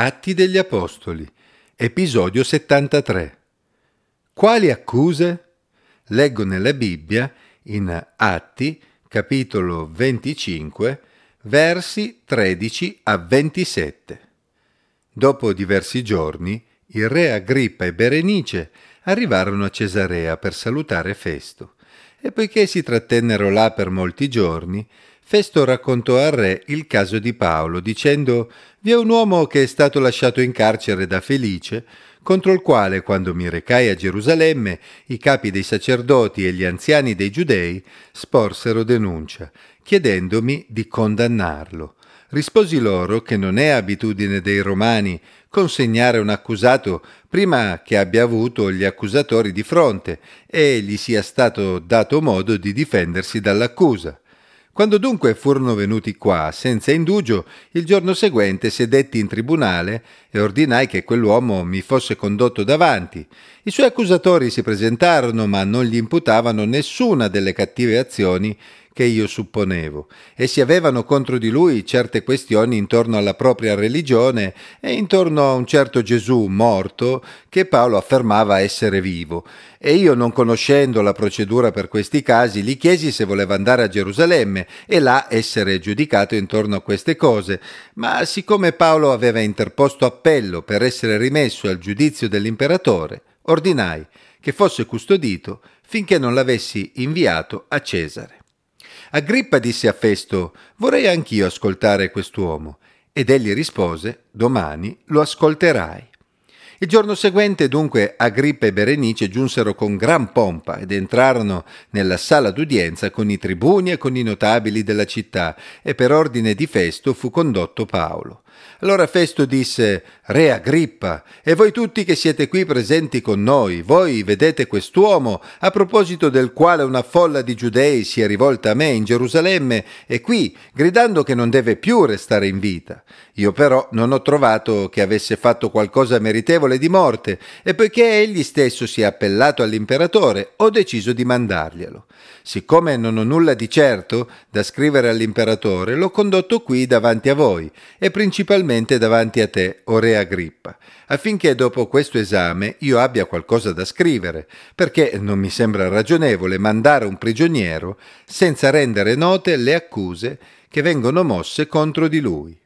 Atti degli Apostoli, episodio 73. Quali accuse? Leggo nella Bibbia, in Atti, capitolo 25, versi 13 a 27. Dopo diversi giorni, il re Agrippa e Berenice arrivarono a Cesarea per salutare Festo, e poiché si trattennero là per molti giorni, Festo raccontò al re il caso di Paolo, dicendo Vi è un uomo che è stato lasciato in carcere da Felice, contro il quale, quando mi recai a Gerusalemme, i capi dei sacerdoti e gli anziani dei giudei sporsero denuncia, chiedendomi di condannarlo. Risposi loro che non è abitudine dei romani consegnare un accusato prima che abbia avuto gli accusatori di fronte e gli sia stato dato modo di difendersi dall'accusa. Quando dunque furono venuti qua, senza indugio, il giorno seguente sedetti in tribunale e ordinai che quell'uomo mi fosse condotto davanti. I suoi accusatori si presentarono, ma non gli imputavano nessuna delle cattive azioni che io supponevo, e si avevano contro di lui certe questioni intorno alla propria religione e intorno a un certo Gesù morto che Paolo affermava essere vivo. E io, non conoscendo la procedura per questi casi, gli chiesi se voleva andare a Gerusalemme e là essere giudicato intorno a queste cose, ma siccome Paolo aveva interposto appello per essere rimesso al giudizio dell'imperatore, ordinai che fosse custodito finché non l'avessi inviato a Cesare. Agrippa disse a Festo, vorrei anch'io ascoltare quest'uomo. Ed egli rispose, domani lo ascolterai. Il giorno seguente dunque Agrippa e Berenice giunsero con gran pompa ed entrarono nella sala d'udienza con i tribuni e con i notabili della città e per ordine di Festo fu condotto Paolo. Allora Festo disse, Re Agrippa, e voi tutti che siete qui presenti con noi, voi vedete quest'uomo, a proposito del quale una folla di giudei si è rivolta a me in Gerusalemme e qui, gridando che non deve più restare in vita. Io però non ho trovato che avesse fatto qualcosa meritevole di morte, e poiché egli stesso si è appellato all'imperatore, ho deciso di mandarglielo. Siccome non ho nulla di certo da scrivere all'imperatore, l'ho condotto qui davanti a voi, e principalmente davanti a te, o re Agrippa, affinché dopo questo esame io abbia qualcosa da scrivere, perché non mi sembra ragionevole mandare un prigioniero senza rendere note le accuse che vengono mosse contro di lui.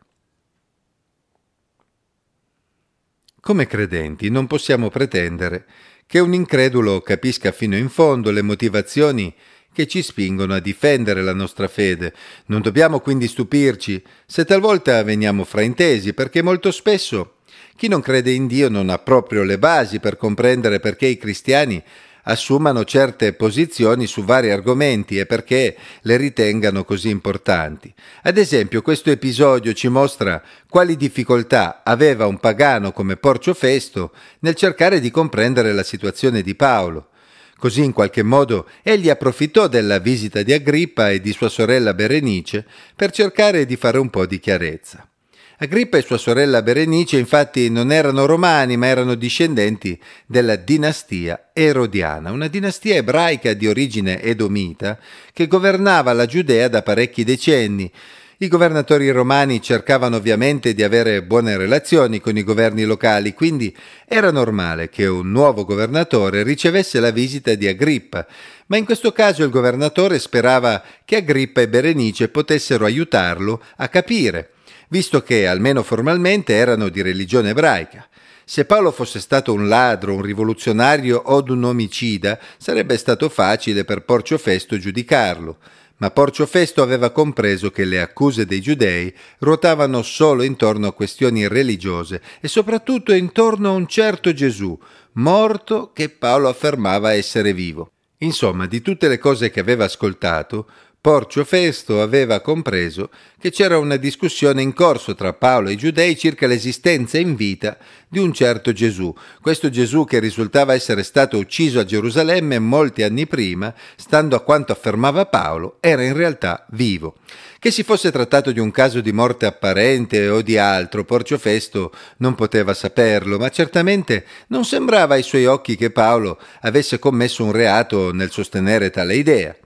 Come credenti non possiamo pretendere che un incredulo capisca fino in fondo le motivazioni che ci spingono a difendere la nostra fede. Non dobbiamo quindi stupirci se talvolta veniamo fraintesi, perché molto spesso chi non crede in Dio non ha proprio le basi per comprendere perché i cristiani assumano certe posizioni su vari argomenti e perché le ritengano così importanti. Ad esempio, questo episodio ci mostra quali difficoltà aveva un pagano come Porcio Festo nel cercare di comprendere la situazione di Paolo. Così in qualche modo egli approfittò della visita di Agrippa e di sua sorella Berenice per cercare di fare un po' di chiarezza. Agrippa e sua sorella Berenice infatti non erano romani ma erano discendenti della dinastia erodiana, una dinastia ebraica di origine edomita che governava la Giudea da parecchi decenni i governatori romani cercavano ovviamente di avere buone relazioni con i governi locali, quindi era normale che un nuovo governatore ricevesse la visita di Agrippa, ma in questo caso il governatore sperava che Agrippa e Berenice potessero aiutarlo a capire, visto che, almeno formalmente, erano di religione ebraica. Se Paolo fosse stato un ladro, un rivoluzionario o un omicida, sarebbe stato facile per Porcio Festo giudicarlo ma Porcio Festo aveva compreso che le accuse dei giudei ruotavano solo intorno a questioni religiose e soprattutto intorno a un certo Gesù, morto che Paolo affermava essere vivo. Insomma, di tutte le cose che aveva ascoltato, Porcio Festo aveva compreso che c'era una discussione in corso tra Paolo e i giudei circa l'esistenza in vita di un certo Gesù, questo Gesù che risultava essere stato ucciso a Gerusalemme molti anni prima, stando a quanto affermava Paolo, era in realtà vivo. Che si fosse trattato di un caso di morte apparente o di altro, Porcio Festo non poteva saperlo, ma certamente non sembrava ai suoi occhi che Paolo avesse commesso un reato nel sostenere tale idea.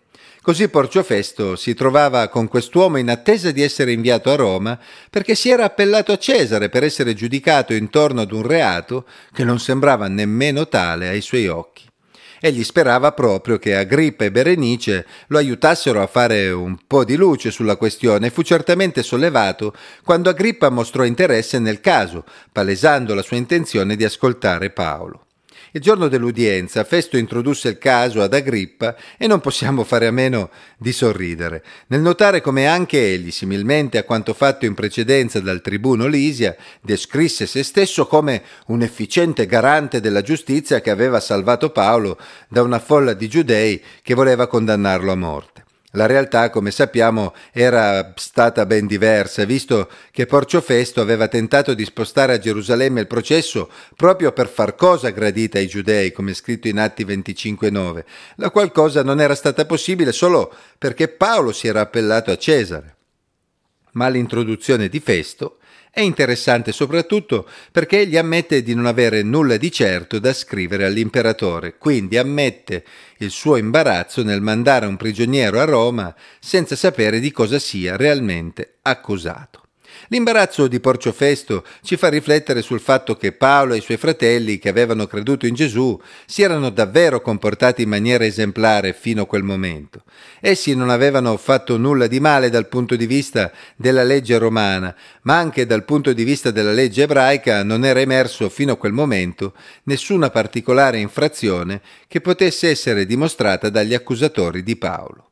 Così Porcio Festo si trovava con quest'uomo in attesa di essere inviato a Roma perché si era appellato a Cesare per essere giudicato intorno ad un reato che non sembrava nemmeno tale ai suoi occhi. Egli sperava proprio che Agrippa e Berenice lo aiutassero a fare un po' di luce sulla questione e fu certamente sollevato quando Agrippa mostrò interesse nel caso, palesando la sua intenzione di ascoltare Paolo. Il giorno dell'udienza Festo introdusse il caso ad Agrippa e non possiamo fare a meno di sorridere, nel notare come anche egli, similmente a quanto fatto in precedenza dal tribuno Lisia, descrisse se stesso come un efficiente garante della giustizia che aveva salvato Paolo da una folla di giudei che voleva condannarlo a morte. La realtà, come sappiamo, era stata ben diversa, visto che Porcio Festo aveva tentato di spostare a Gerusalemme il processo proprio per far cosa gradita ai giudei, come scritto in Atti 25.9, la qual cosa non era stata possibile solo perché Paolo si era appellato a Cesare. Ma l'introduzione di Festo è interessante soprattutto perché egli ammette di non avere nulla di certo da scrivere all'imperatore, quindi ammette il suo imbarazzo nel mandare un prigioniero a Roma senza sapere di cosa sia realmente accusato. L'imbarazzo di Porcio Festo ci fa riflettere sul fatto che Paolo e i suoi fratelli, che avevano creduto in Gesù, si erano davvero comportati in maniera esemplare fino a quel momento. Essi non avevano fatto nulla di male dal punto di vista della legge romana, ma anche dal punto di vista della legge ebraica non era emerso fino a quel momento nessuna particolare infrazione che potesse essere dimostrata dagli accusatori di Paolo.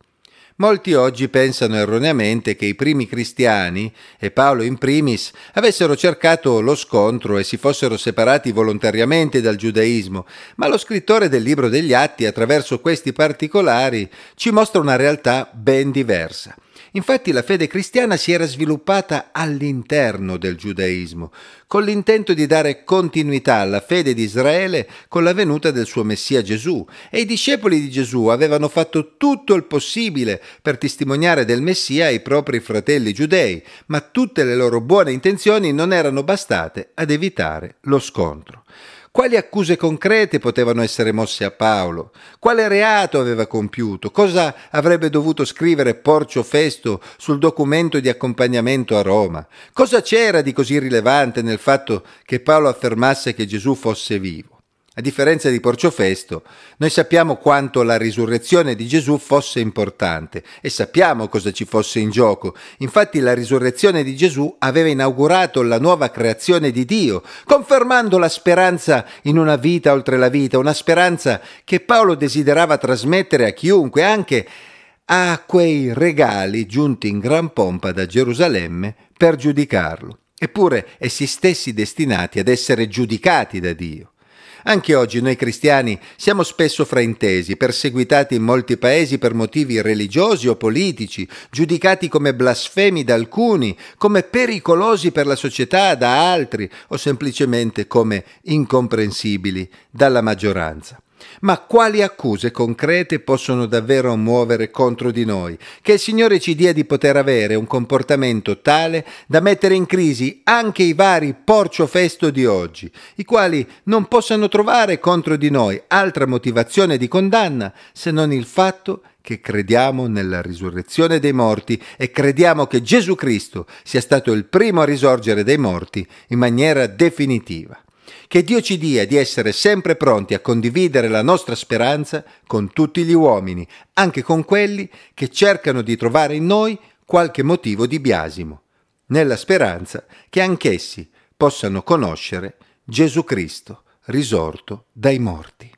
Molti oggi pensano erroneamente che i primi cristiani, e Paolo in primis, avessero cercato lo scontro e si fossero separati volontariamente dal giudaismo, ma lo scrittore del libro degli Atti, attraverso questi particolari, ci mostra una realtà ben diversa. Infatti la fede cristiana si era sviluppata all'interno del giudaismo, con l'intento di dare continuità alla fede di Israele con la venuta del suo Messia Gesù, e i discepoli di Gesù avevano fatto tutto il possibile per testimoniare del Messia ai propri fratelli giudei, ma tutte le loro buone intenzioni non erano bastate ad evitare lo scontro. Quali accuse concrete potevano essere mosse a Paolo? Quale reato aveva compiuto? Cosa avrebbe dovuto scrivere Porcio Festo sul documento di accompagnamento a Roma? Cosa c'era di così rilevante nel fatto che Paolo affermasse che Gesù fosse vivo? A differenza di Porcio Festo, noi sappiamo quanto la risurrezione di Gesù fosse importante e sappiamo cosa ci fosse in gioco. Infatti la risurrezione di Gesù aveva inaugurato la nuova creazione di Dio, confermando la speranza in una vita oltre la vita, una speranza che Paolo desiderava trasmettere a chiunque, anche a quei regali giunti in gran pompa da Gerusalemme per giudicarlo. Eppure essi stessi destinati ad essere giudicati da Dio. Anche oggi noi cristiani siamo spesso fraintesi, perseguitati in molti paesi per motivi religiosi o politici, giudicati come blasfemi da alcuni, come pericolosi per la società da altri o semplicemente come incomprensibili dalla maggioranza. Ma quali accuse concrete possono davvero muovere contro di noi? Che il Signore ci dia di poter avere un comportamento tale da mettere in crisi anche i vari porcio festo di oggi, i quali non possano trovare contro di noi altra motivazione di condanna se non il fatto che crediamo nella risurrezione dei morti e crediamo che Gesù Cristo sia stato il primo a risorgere dai morti in maniera definitiva. Che Dio ci dia di essere sempre pronti a condividere la nostra speranza con tutti gli uomini, anche con quelli che cercano di trovare in noi qualche motivo di biasimo, nella speranza che anch'essi possano conoscere Gesù Cristo risorto dai morti.